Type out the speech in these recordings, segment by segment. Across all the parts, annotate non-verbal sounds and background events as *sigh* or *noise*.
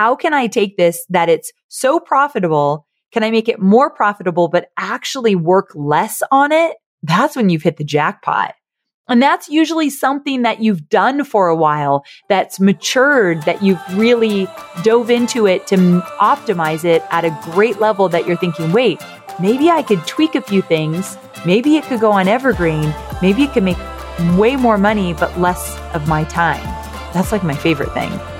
how can I take this that it's so profitable? Can I make it more profitable, but actually work less on it? That's when you've hit the jackpot. And that's usually something that you've done for a while, that's matured, that you've really dove into it to optimize it at a great level that you're thinking, wait, maybe I could tweak a few things. Maybe it could go on evergreen. Maybe it could make way more money, but less of my time. That's like my favorite thing.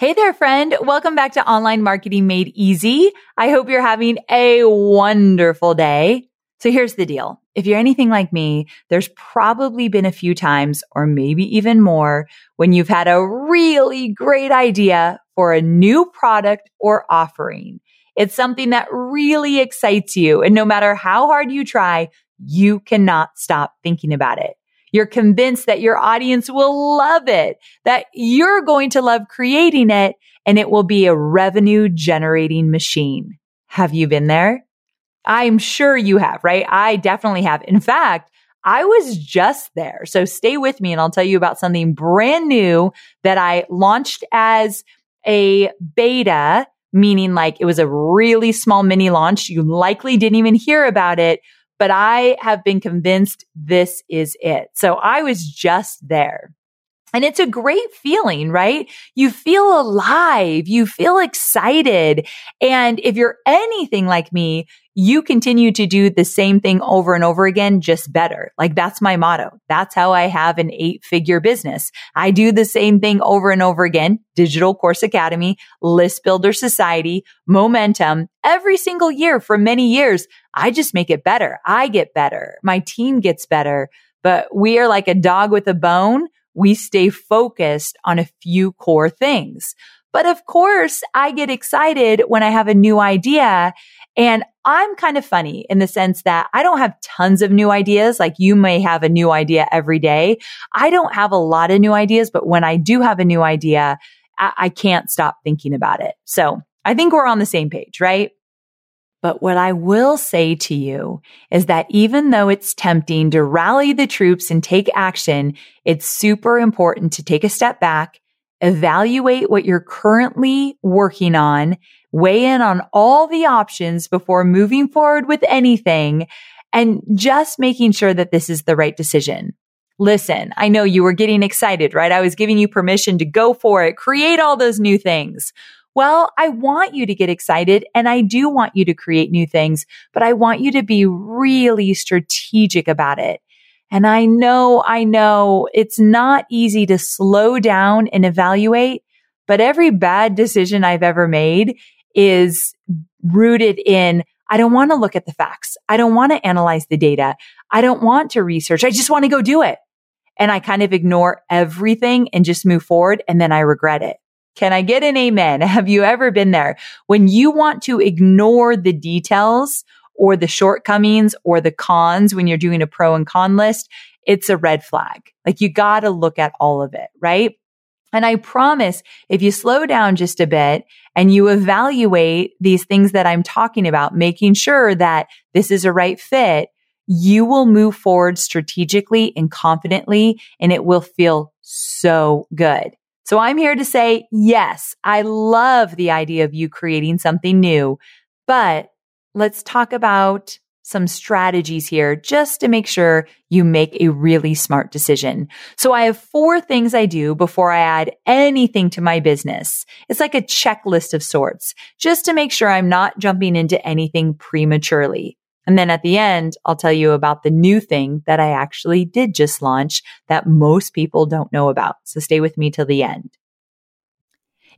Hey there, friend. Welcome back to Online Marketing Made Easy. I hope you're having a wonderful day. So here's the deal. If you're anything like me, there's probably been a few times or maybe even more when you've had a really great idea for a new product or offering. It's something that really excites you. And no matter how hard you try, you cannot stop thinking about it. You're convinced that your audience will love it, that you're going to love creating it, and it will be a revenue generating machine. Have you been there? I'm sure you have, right? I definitely have. In fact, I was just there. So stay with me and I'll tell you about something brand new that I launched as a beta, meaning like it was a really small mini launch. You likely didn't even hear about it, but I have been convinced this is it. So I was just there. And it's a great feeling, right? You feel alive. You feel excited. And if you're anything like me, you continue to do the same thing over and over again, just better. Like that's my motto. That's how I have an eight figure business. I do the same thing over and over again. Digital Course Academy, List Builder Society, Momentum. Every single year for many years, I just make it better. I get better. My team gets better, but we are like a dog with a bone we stay focused on a few core things. But of course, I get excited when I have a new idea. And I'm kind of funny in the sense that I don't have tons of new ideas. Like you may have a new idea every day. I don't have a lot of new ideas, but when I do have a new idea, I, I can't stop thinking about it. So I think we're on the same page, right? But what I will say to you is that even though it's tempting to rally the troops and take action, it's super important to take a step back, evaluate what you're currently working on, weigh in on all the options before moving forward with anything and just making sure that this is the right decision. Listen, I know you were getting excited, right? I was giving you permission to go for it, create all those new things. Well, I want you to get excited and I do want you to create new things, but I want you to be really strategic about it. And I know, I know it's not easy to slow down and evaluate, but every bad decision I've ever made is rooted in I don't want to look at the facts. I don't want to analyze the data. I don't want to research. I just want to go do it. And I kind of ignore everything and just move forward. And then I regret it. Can I get an amen? *laughs* Have you ever been there when you want to ignore the details or the shortcomings or the cons when you're doing a pro and con list? It's a red flag. Like you got to look at all of it, right? And I promise if you slow down just a bit and you evaluate these things that I'm talking about, making sure that this is a right fit, you will move forward strategically and confidently and it will feel so good. So I'm here to say, yes, I love the idea of you creating something new, but let's talk about some strategies here just to make sure you make a really smart decision. So I have four things I do before I add anything to my business. It's like a checklist of sorts just to make sure I'm not jumping into anything prematurely. And then at the end, I'll tell you about the new thing that I actually did just launch that most people don't know about. So stay with me till the end.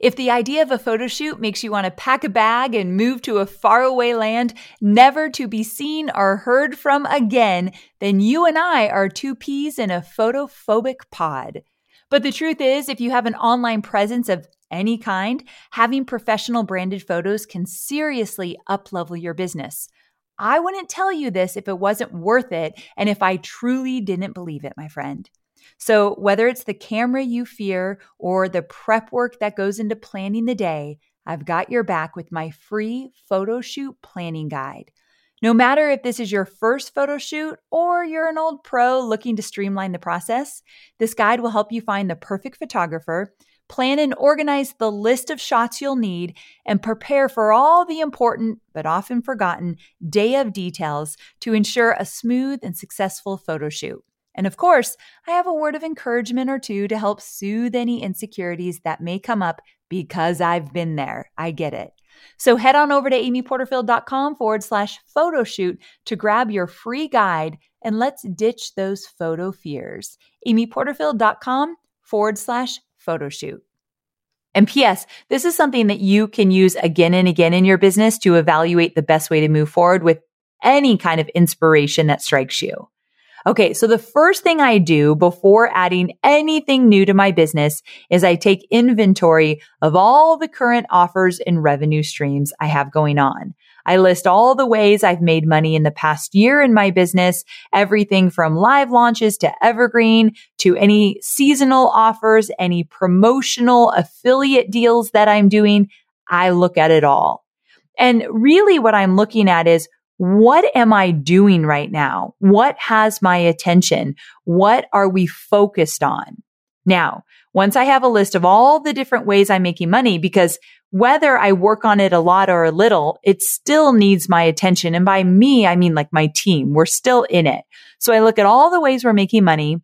If the idea of a photo shoot makes you want to pack a bag and move to a faraway land, never to be seen or heard from again, then you and I are two peas in a photophobic pod. But the truth is, if you have an online presence of any kind, having professional branded photos can seriously uplevel your business. I wouldn't tell you this if it wasn't worth it and if I truly didn't believe it, my friend. So, whether it's the camera you fear or the prep work that goes into planning the day, I've got your back with my free photo shoot planning guide. No matter if this is your first photo shoot or you're an old pro looking to streamline the process, this guide will help you find the perfect photographer, plan and organize the list of shots you'll need, and prepare for all the important but often forgotten day of details to ensure a smooth and successful photo shoot. And of course, I have a word of encouragement or two to help soothe any insecurities that may come up because I've been there. I get it. So head on over to amyporterfield.com forward slash photo shoot to grab your free guide and let's ditch those photo fears. amyporterfield.com forward slash photo shoot. And P.S., this is something that you can use again and again in your business to evaluate the best way to move forward with any kind of inspiration that strikes you. Okay. So the first thing I do before adding anything new to my business is I take inventory of all the current offers and revenue streams I have going on. I list all the ways I've made money in the past year in my business, everything from live launches to evergreen to any seasonal offers, any promotional affiliate deals that I'm doing. I look at it all. And really what I'm looking at is what am I doing right now? What has my attention? What are we focused on? Now, once I have a list of all the different ways I'm making money, because whether I work on it a lot or a little, it still needs my attention. And by me, I mean like my team. We're still in it. So I look at all the ways we're making money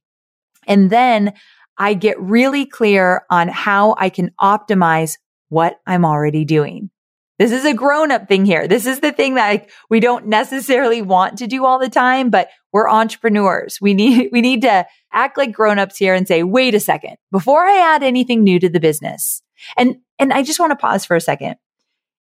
and then I get really clear on how I can optimize what I'm already doing. This is a grown up thing here. This is the thing that we don't necessarily want to do all the time, but we're entrepreneurs. We need, *laughs* we need to act like grown ups here and say, wait a second, before I add anything new to the business. And, and I just want to pause for a second.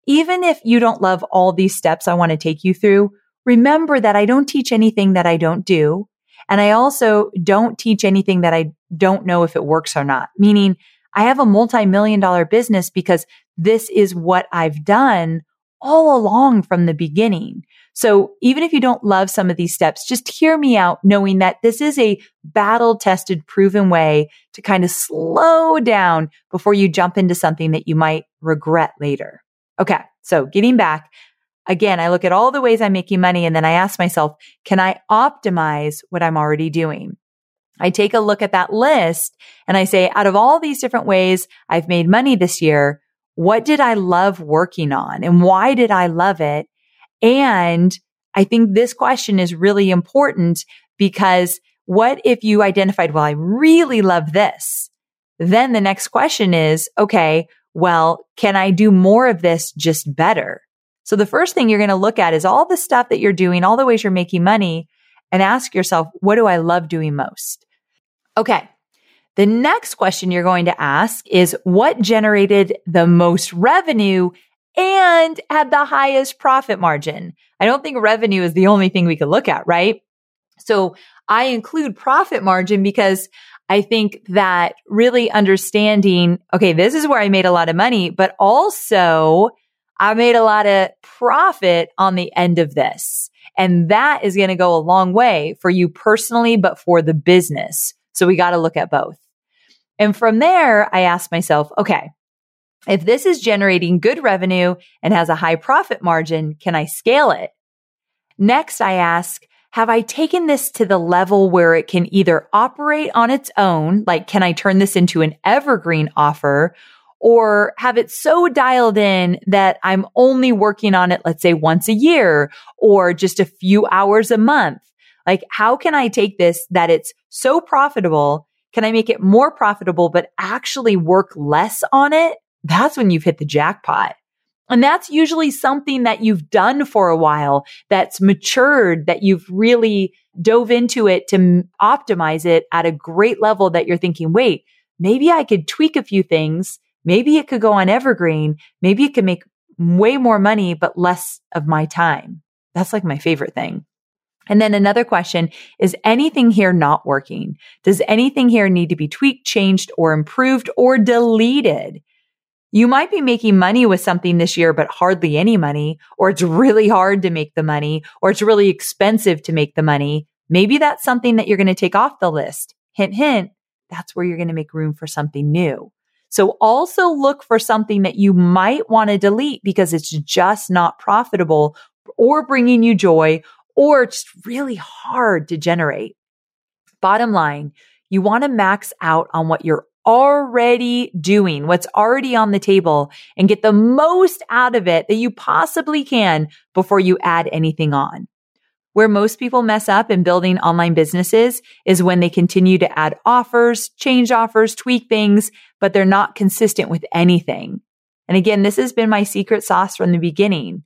Even if you don't love all these steps I want to take you through, remember that I don't teach anything that I don't do. And I also don't teach anything that I don't know if it works or not. Meaning I have a multi-million dollar business because this is what I've done all along from the beginning. So even if you don't love some of these steps, just hear me out knowing that this is a battle tested, proven way to kind of slow down before you jump into something that you might regret later. Okay. So getting back, again, I look at all the ways I'm making money and then I ask myself, can I optimize what I'm already doing? I take a look at that list and I say, out of all these different ways I've made money this year, what did I love working on and why did I love it? And I think this question is really important because what if you identified, well, I really love this? Then the next question is, okay, well, can I do more of this just better? So the first thing you're going to look at is all the stuff that you're doing, all the ways you're making money and ask yourself, what do I love doing most? Okay. The next question you're going to ask is what generated the most revenue and had the highest profit margin? I don't think revenue is the only thing we could look at, right? So I include profit margin because I think that really understanding, okay, this is where I made a lot of money, but also I made a lot of profit on the end of this. And that is going to go a long way for you personally, but for the business. So we got to look at both. And from there, I asked myself, okay, if this is generating good revenue and has a high profit margin, can I scale it? Next, I ask, have I taken this to the level where it can either operate on its own? Like, can I turn this into an evergreen offer? or have it so dialed in that I'm only working on it, let's say once a year or just a few hours a month. Like, how can I take this that it's so profitable? Can I make it more profitable, but actually work less on it? That's when you've hit the jackpot. And that's usually something that you've done for a while that's matured, that you've really dove into it to optimize it at a great level that you're thinking, wait, maybe I could tweak a few things. Maybe it could go on evergreen. Maybe it could make way more money, but less of my time. That's like my favorite thing. And then another question is anything here not working? Does anything here need to be tweaked, changed, or improved or deleted? You might be making money with something this year, but hardly any money, or it's really hard to make the money, or it's really expensive to make the money. Maybe that's something that you're going to take off the list. Hint, hint. That's where you're going to make room for something new. So also look for something that you might want to delete because it's just not profitable or bringing you joy or just really hard to generate. Bottom line, you want to max out on what you're already doing, what's already on the table and get the most out of it that you possibly can before you add anything on. Where most people mess up in building online businesses is when they continue to add offers, change offers, tweak things, but they're not consistent with anything. And again, this has been my secret sauce from the beginning.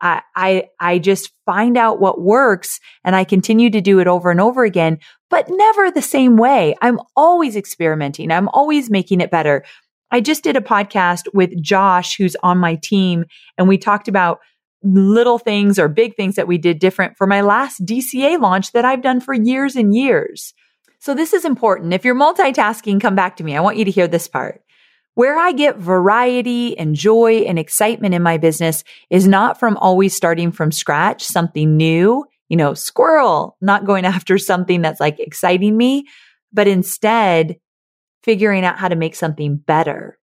I, I, I just find out what works and I continue to do it over and over again, but never the same way. I'm always experimenting. I'm always making it better. I just did a podcast with Josh, who's on my team, and we talked about little things or big things that we did different for my last DCA launch that I've done for years and years. So this is important. If you're multitasking, come back to me. I want you to hear this part. Where I get variety and joy and excitement in my business is not from always starting from scratch, something new, you know, squirrel, not going *laughs* after something that's like exciting me, but instead figuring out how to make something better.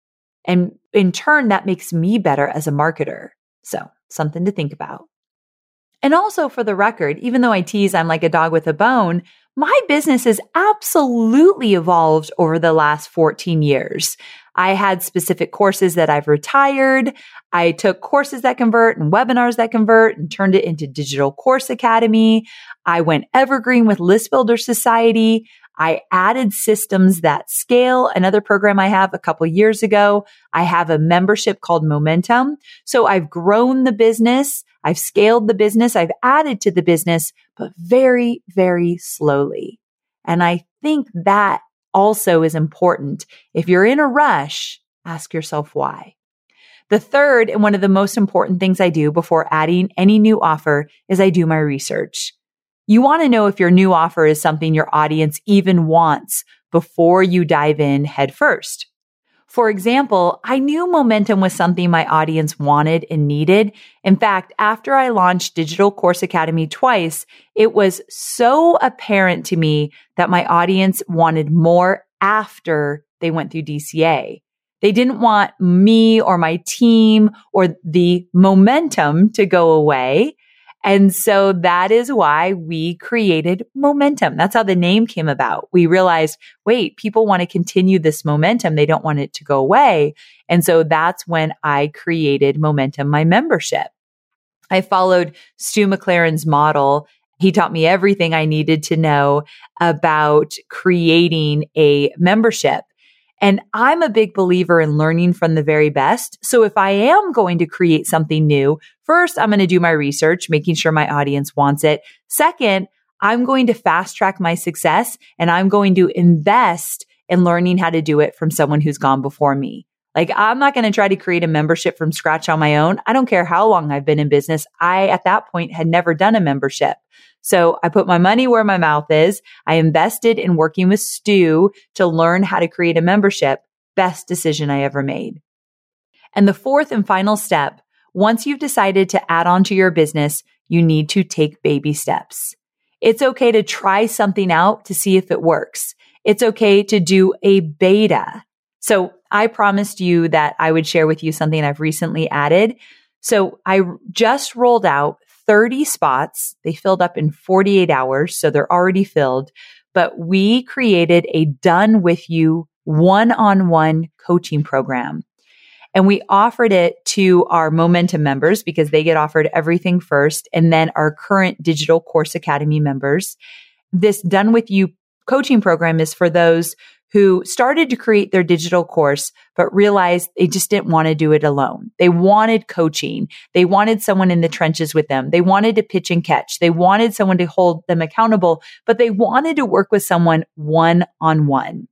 And in turn, that makes me better as a marketer. So something to think about. And also for the record, even though I tease I'm like a dog with a bone, my business has absolutely evolved over the last 14 years. I had specific courses that I've retired. I took courses that convert and webinars that convert and turned it into Digital Course Academy. I went evergreen with List Builder Society. I added systems that scale. Another program I have a couple years ago. I have a membership called Momentum. So I've grown the business. I've scaled the business. I've added to the business, but very, very slowly. And I think that also is important. If you're in a rush, ask yourself why. The third and one of the most important things I do before adding any new offer is I do my research. You want to know if your new offer is something your audience even wants before you dive in head first. For example, I knew momentum was something my audience wanted and needed. In fact, after I launched Digital Course Academy twice, it was so apparent to me that my audience wanted more after they went through DCA. They didn't want me or my team or the momentum to go away. And so that is why we created momentum. That's how the name came about. We realized, wait, people want to continue this momentum. They don't want it to go away. And so that's when I created momentum, my membership. I followed Stu McLaren's model. He taught me everything I needed to know about creating a membership. And I'm a big believer in learning from the very best. So if I am going to create something new, first, I'm going to do my research, making sure my audience wants it. Second, I'm going to fast track my success and I'm going to invest in learning how to do it from someone who's gone before me. Like I'm not going to try to create a membership from scratch on my own. I don't care how long I've been in business. I, at that point, had never done a membership. So I put my money where my mouth is. I invested in working with Stu to learn how to create a membership. Best decision I ever made. And the fourth and final step, once you've decided to add on to your business, you need to take baby steps. It's okay to try something out to see if it works. It's okay to do a beta. So I promised you that I would share with you something I've recently added. So I just rolled out 30 spots. They filled up in 48 hours, so they're already filled. But we created a done with you one on one coaching program. And we offered it to our momentum members because they get offered everything first. And then our current digital course academy members. This done with you coaching program is for those who started to create their digital course, but realized they just didn't want to do it alone. They wanted coaching. They wanted someone in the trenches with them. They wanted to pitch and catch. They wanted someone to hold them accountable, but they wanted to work with someone one on one.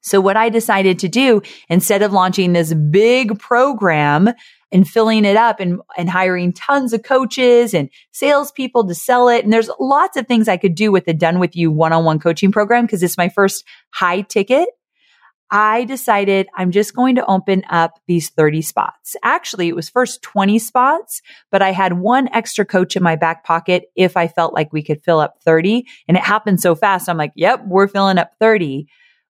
So what I decided to do instead of launching this big program and filling it up and, and hiring tons of coaches and salespeople to sell it. And there's lots of things I could do with the done with you one-on-one coaching program because it's my first high ticket. I decided I'm just going to open up these 30 spots. Actually, it was first 20 spots, but I had one extra coach in my back pocket if I felt like we could fill up 30. And it happened so fast. I'm like, yep, we're filling up 30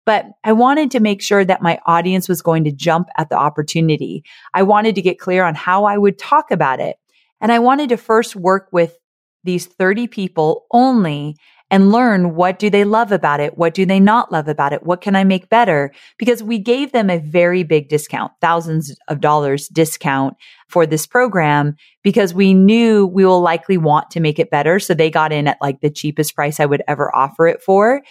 but I wanted to make sure that my audience was going to jump at the opportunity. I wanted to get clear on how I would talk about it. And I wanted to first work with these 30 people only and learn what do they love about it? What do they not love about it? What can I make better? Because we gave them a very big discount, thousands of dollars discount for this program because we knew we will likely want to make it better. So they got in at like the cheapest price I would ever offer it for.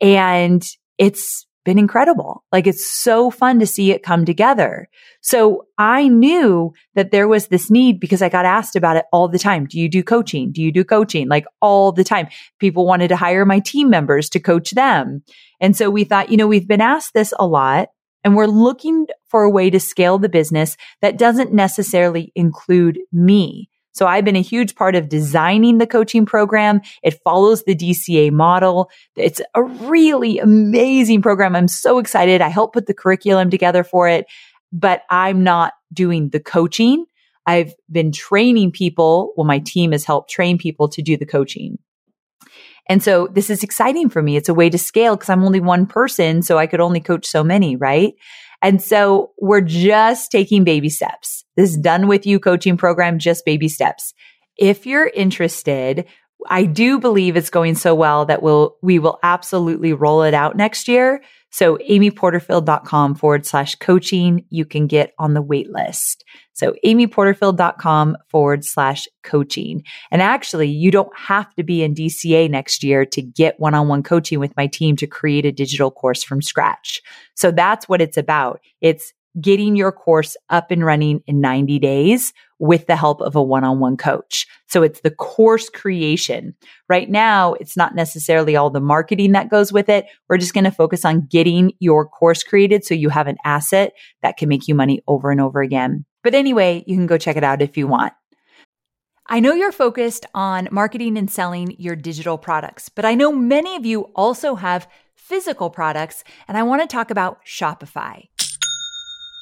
And it's been incredible. Like it's so fun to see it come together. So I knew that there was this need because I got asked about it all the time. Do you do coaching? Do you do coaching? Like all the time. People wanted to hire my team members to coach them. And so we thought, you know, we've been asked this a lot and we're looking for a way to scale the business that doesn't necessarily include me. So I've been a huge part of designing the coaching program. It follows the DCA model. It's a really amazing program. I'm so excited. I helped put the curriculum together for it, but I'm not doing the coaching. I've been training people. Well, my team has helped train people to do the coaching. And so this is exciting for me. It's a way to scale because I'm only one person. So I could only coach so many, right? And so we're just taking baby steps. This done with you coaching program, just baby steps. If you're interested, I do believe it's going so well that we'll, we will absolutely roll it out next year. So amyporterfield.com forward slash coaching. You can get on the wait list. So amyporterfield.com forward slash coaching. And actually, you don't have to be in DCA next year to get one-on-one coaching with my team to create a digital course from scratch. So that's what it's about. It's getting your course up and running in 90 days with the help of a one-on-one coach. So it's the course creation. Right now, it's not necessarily all the marketing that goes with it. We're just going to focus on getting your course created so you have an asset that can make you money over and over again. But anyway, you can go check it out if you want. I know you're focused on marketing and selling your digital products, but I know many of you also have physical products, and I want to talk about Shopify.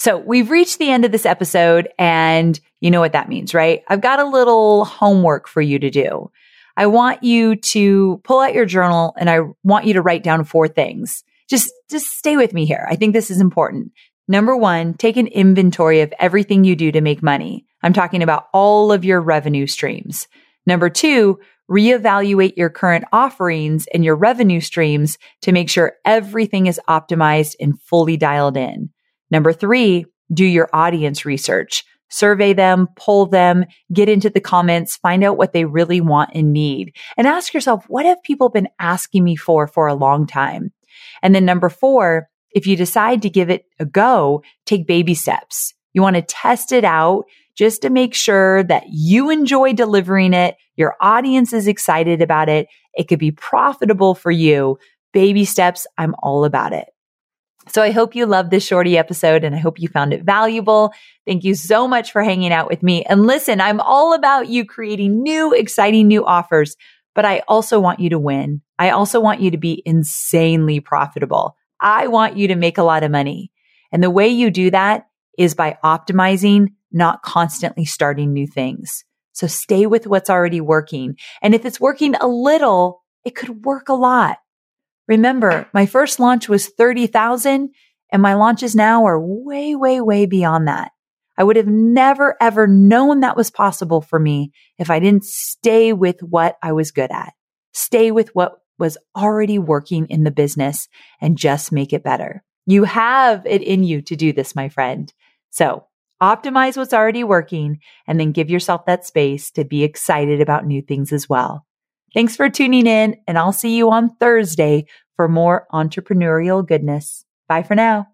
So we've reached the end of this episode and you know what that means, right? I've got a little homework for you to do. I want you to pull out your journal and I want you to write down four things. Just, just stay with me here. I think this is important. Number one, take an inventory of everything you do to make money. I'm talking about all of your revenue streams. Number two, reevaluate your current offerings and your revenue streams to make sure everything is optimized and fully dialed in. Number three, do your audience research. Survey them, poll them, get into the comments, find out what they really want and need. And ask yourself, what have people been asking me for for a long time? And then number four, if you decide to give it a go, take baby steps. You want to test it out just to make sure that you enjoy delivering it. Your audience is excited about it. It could be profitable for you. Baby steps. I'm all about it. So I hope you loved this shorty episode and I hope you found it valuable. Thank you so much for hanging out with me. And listen, I'm all about you creating new, exciting new offers, but I also want you to win. I also want you to be insanely profitable. I want you to make a lot of money. And the way you do that is by optimizing, not constantly starting new things. So stay with what's already working. And if it's working a little, it could work a lot. Remember, my first launch was 30,000 and my launches now are way, way, way beyond that. I would have never ever known that was possible for me if I didn't stay with what I was good at, stay with what was already working in the business and just make it better. You have it in you to do this, my friend. So optimize what's already working and then give yourself that space to be excited about new things as well. Thanks for tuning in, and I'll see you on Thursday for more entrepreneurial goodness. Bye for now.